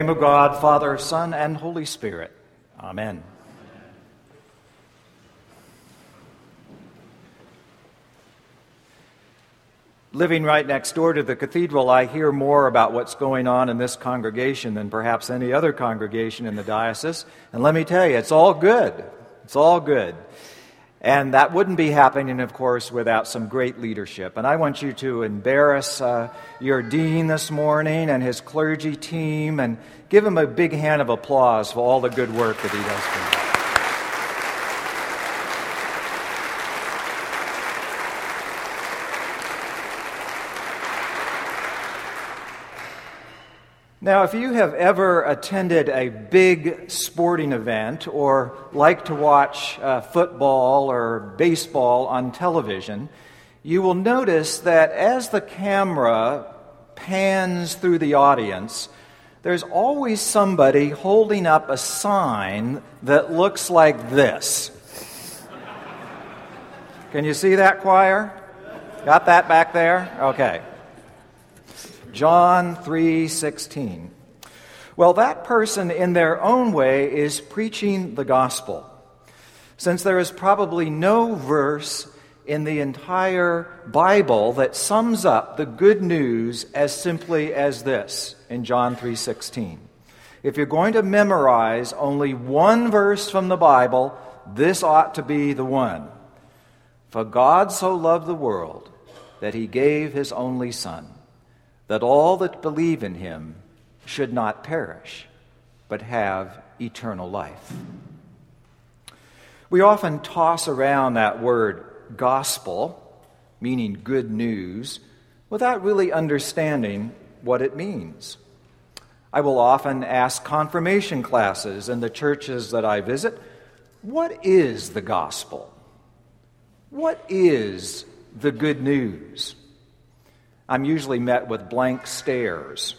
name of God, Father, Son, and Holy Spirit. Amen. Living right next door to the cathedral, I hear more about what's going on in this congregation than perhaps any other congregation in the diocese. And let me tell you, it's all good. It's all good. And that wouldn't be happening, of course, without some great leadership. And I want you to embarrass uh, your dean this morning and his clergy team and give him a big hand of applause for all the good work that he does for you. Now, if you have ever attended a big sporting event or like to watch uh, football or baseball on television, you will notice that as the camera pans through the audience, there's always somebody holding up a sign that looks like this. Can you see that, choir? Got that back there? Okay. John 3:16. Well, that person in their own way is preaching the gospel. Since there is probably no verse in the entire Bible that sums up the good news as simply as this in John 3:16. If you're going to memorize only one verse from the Bible, this ought to be the one. For God so loved the world that he gave his only son that all that believe in him should not perish, but have eternal life. We often toss around that word gospel, meaning good news, without really understanding what it means. I will often ask confirmation classes in the churches that I visit what is the gospel? What is the good news? I'm usually met with blank stares.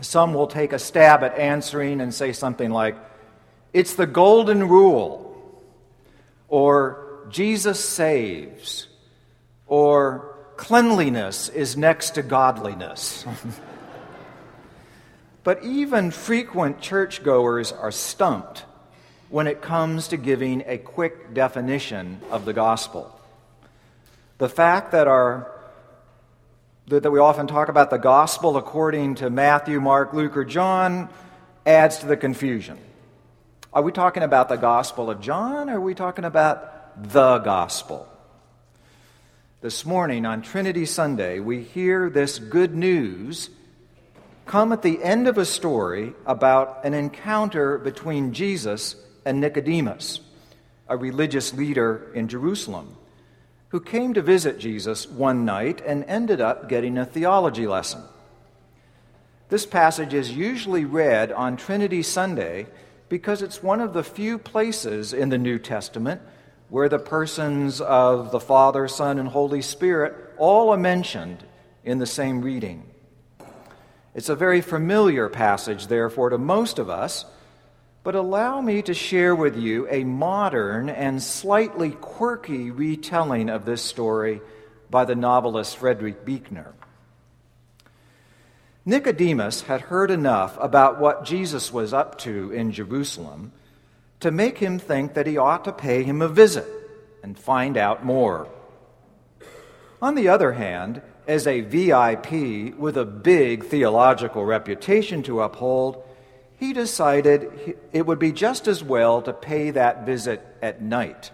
Some will take a stab at answering and say something like, It's the golden rule, or Jesus saves, or cleanliness is next to godliness. but even frequent churchgoers are stumped when it comes to giving a quick definition of the gospel. The fact that our that we often talk about the gospel according to Matthew, Mark, Luke, or John adds to the confusion. Are we talking about the gospel of John or are we talking about the gospel? This morning on Trinity Sunday, we hear this good news come at the end of a story about an encounter between Jesus and Nicodemus, a religious leader in Jerusalem who came to visit Jesus one night and ended up getting a theology lesson. This passage is usually read on Trinity Sunday because it's one of the few places in the New Testament where the persons of the Father, Son, and Holy Spirit all are mentioned in the same reading. It's a very familiar passage, therefore, to most of us but allow me to share with you a modern and slightly quirky retelling of this story by the novelist Frederick Buechner. Nicodemus had heard enough about what Jesus was up to in Jerusalem to make him think that he ought to pay him a visit and find out more. On the other hand, as a VIP with a big theological reputation to uphold, he decided it would be just as well to pay that visit at night.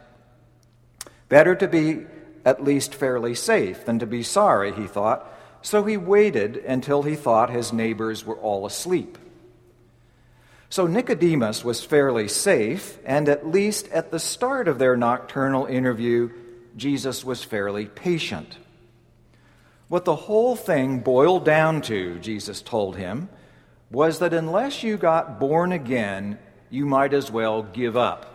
Better to be at least fairly safe than to be sorry, he thought, so he waited until he thought his neighbors were all asleep. So Nicodemus was fairly safe, and at least at the start of their nocturnal interview, Jesus was fairly patient. What the whole thing boiled down to, Jesus told him, was that unless you got born again, you might as well give up.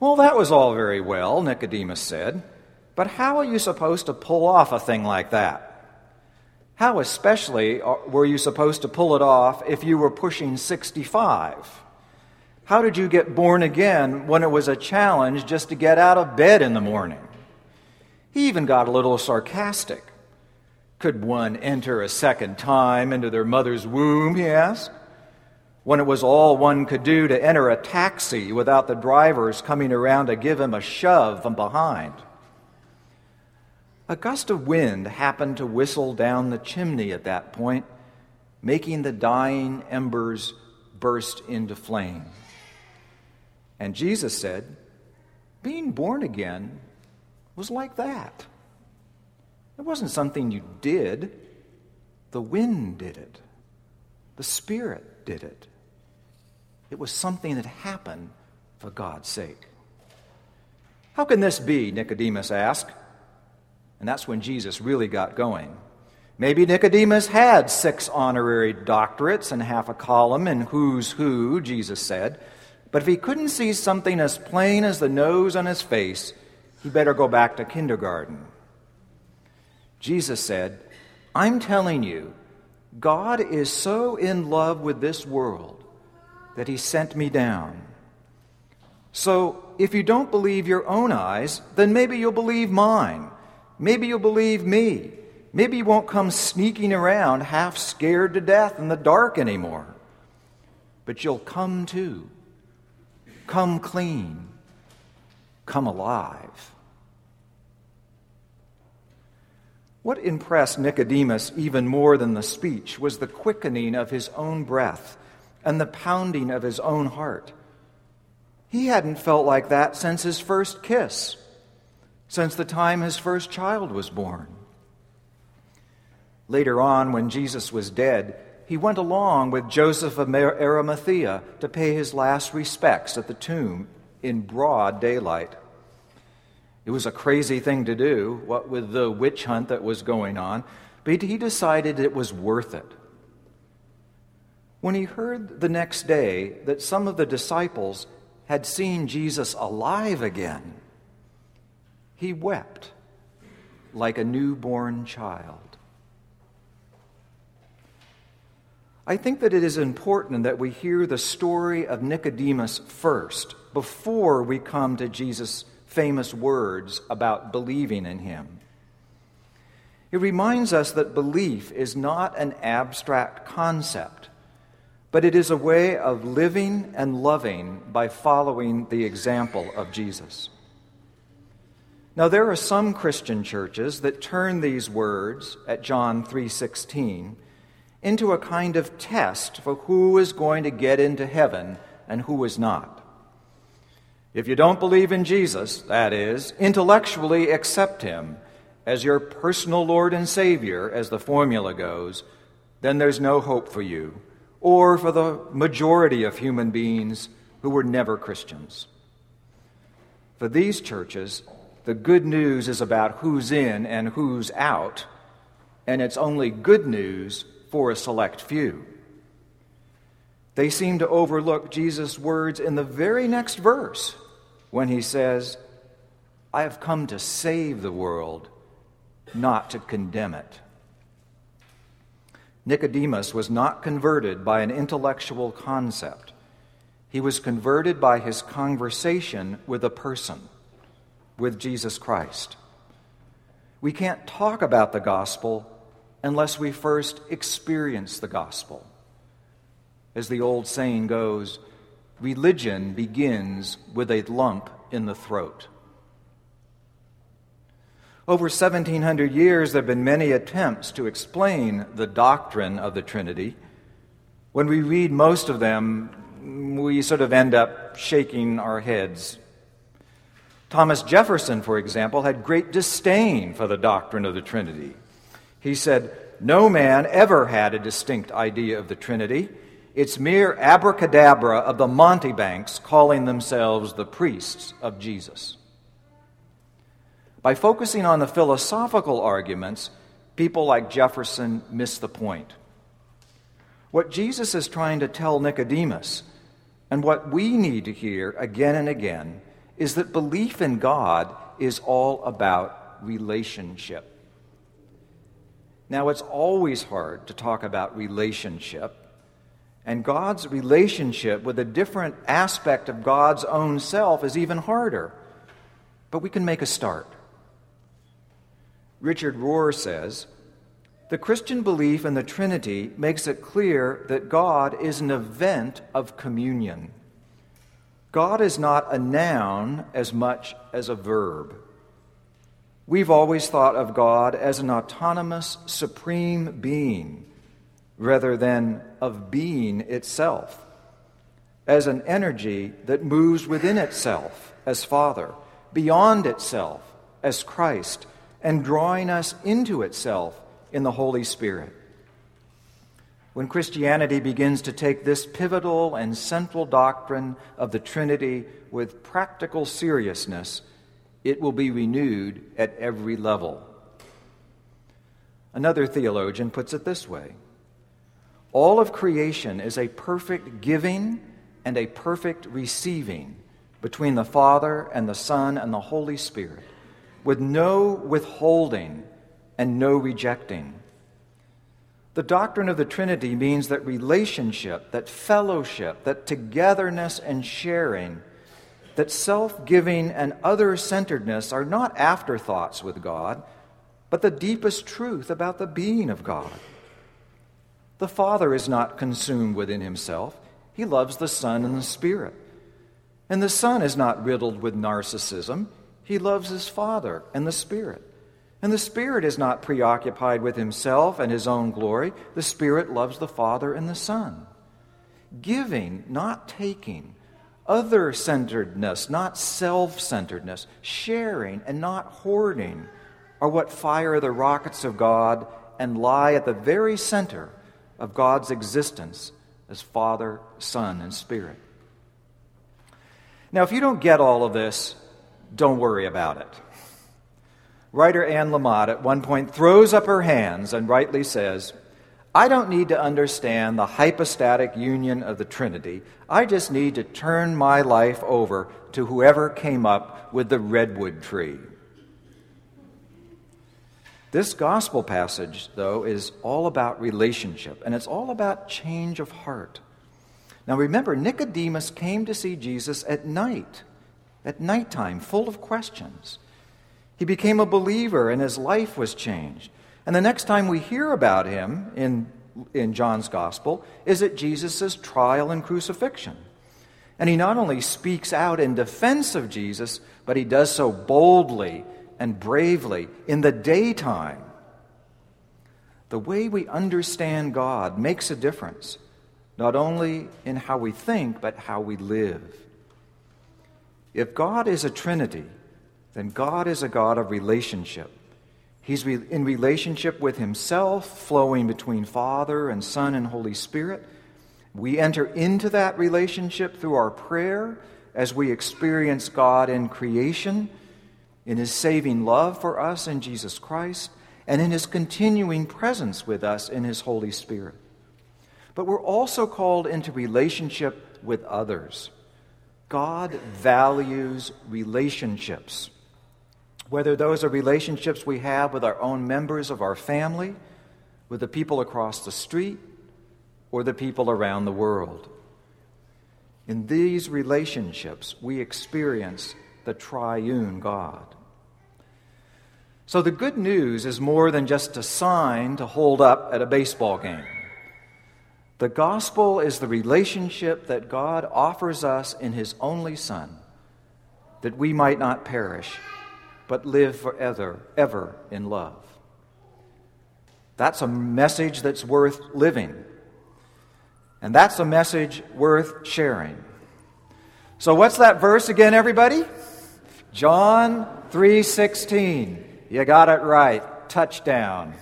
Well, that was all very well, Nicodemus said, but how are you supposed to pull off a thing like that? How especially were you supposed to pull it off if you were pushing 65? How did you get born again when it was a challenge just to get out of bed in the morning? He even got a little sarcastic. Could one enter a second time into their mother's womb, he asked, when it was all one could do to enter a taxi without the drivers coming around to give him a shove from behind? A gust of wind happened to whistle down the chimney at that point, making the dying embers burst into flame. And Jesus said, Being born again was like that. It wasn't something you did, the wind did it, the Spirit did it. It was something that happened for God's sake. How can this be? Nicodemus asked. And that's when Jesus really got going. Maybe Nicodemus had six honorary doctorates and half a column in Who's Who, Jesus said. But if he couldn't see something as plain as the nose on his face, he better go back to kindergarten. Jesus said, I'm telling you, God is so in love with this world that he sent me down. So if you don't believe your own eyes, then maybe you'll believe mine. Maybe you'll believe me. Maybe you won't come sneaking around half scared to death in the dark anymore. But you'll come too. Come clean. Come alive. What impressed Nicodemus even more than the speech was the quickening of his own breath and the pounding of his own heart. He hadn't felt like that since his first kiss since the time his first child was born. Later on, when Jesus was dead, he went along with Joseph of Arimathea to pay his last respects at the tomb in broad daylight. It was a crazy thing to do, what with the witch hunt that was going on, but he decided it was worth it. When he heard the next day that some of the disciples had seen Jesus alive again, he wept like a newborn child. I think that it is important that we hear the story of Nicodemus first before we come to Jesus' famous words about believing in him. It reminds us that belief is not an abstract concept, but it is a way of living and loving by following the example of Jesus. Now there are some Christian churches that turn these words at John 3:16 into a kind of test for who is going to get into heaven and who is not. If you don't believe in Jesus, that is, intellectually accept him as your personal Lord and Savior, as the formula goes, then there's no hope for you or for the majority of human beings who were never Christians. For these churches, the good news is about who's in and who's out, and it's only good news for a select few. They seem to overlook Jesus' words in the very next verse when he says, I have come to save the world, not to condemn it. Nicodemus was not converted by an intellectual concept. He was converted by his conversation with a person with Jesus Christ. We can't talk about the gospel unless we first experience the gospel. As the old saying goes, religion begins with a lump in the throat. Over 1700 years, there have been many attempts to explain the doctrine of the Trinity. When we read most of them, we sort of end up shaking our heads Thomas Jefferson, for example, had great disdain for the doctrine of the Trinity. He said, No man ever had a distinct idea of the Trinity. It's mere abracadabra of the mountebanks calling themselves the priests of Jesus. By focusing on the philosophical arguments, people like Jefferson miss the point. What Jesus is trying to tell Nicodemus, and what we need to hear again and again, is that belief in God is all about relationship. Now, it's always hard to talk about relationship, and God's relationship with a different aspect of God's own self is even harder. But we can make a start. Richard Rohr says The Christian belief in the Trinity makes it clear that God is an event of communion. God is not a noun as much as a verb. We've always thought of God as an autonomous, supreme being rather than of being itself, as an energy that moves within itself as Father, beyond itself as Christ, and drawing us into itself in the Holy Spirit. When Christianity begins to take this pivotal and central doctrine of the Trinity with practical seriousness, it will be renewed at every level. Another theologian puts it this way All of creation is a perfect giving and a perfect receiving between the Father and the Son and the Holy Spirit, with no withholding and no rejecting. The doctrine of the Trinity means that relationship, that fellowship, that togetherness and sharing that self giving and other centeredness are not afterthoughts with God, but the deepest truth about the being of God. The Father is not consumed within himself, he loves the Son and the Spirit. And the Son is not riddled with narcissism, he loves his Father and the Spirit. And the Spirit is not preoccupied with himself and his own glory. The Spirit loves the Father and the Son. Giving, not taking, other centeredness, not self centeredness, sharing and not hoarding, are what fire the rockets of God and lie at the very center of God's existence as Father, Son, and Spirit. Now, if you don't get all of this, don't worry about it. Writer Anne Lamott at one point throws up her hands and rightly says, I don't need to understand the hypostatic union of the Trinity. I just need to turn my life over to whoever came up with the redwood tree. This gospel passage, though, is all about relationship, and it's all about change of heart. Now remember, Nicodemus came to see Jesus at night, at nighttime, full of questions. He became a believer, and his life was changed. And the next time we hear about him in, in John's gospel is at Jesus' trial and crucifixion. And he not only speaks out in defense of Jesus, but he does so boldly and bravely in the daytime. The way we understand God makes a difference, not only in how we think, but how we live. If God is a Trinity, then God is a God of relationship. He's in relationship with himself, flowing between Father and Son and Holy Spirit. We enter into that relationship through our prayer as we experience God in creation, in his saving love for us in Jesus Christ, and in his continuing presence with us in his Holy Spirit. But we're also called into relationship with others. God values relationships whether those are relationships we have with our own members of our family, with the people across the street, or the people around the world. In these relationships, we experience the triune God. So the good news is more than just a sign to hold up at a baseball game. The gospel is the relationship that God offers us in His only Son, that we might not perish but live forever, ever in love. That's a message that's worth living. And that's a message worth sharing. So what's that verse again everybody? John 3:16. You got it right. Touchdown.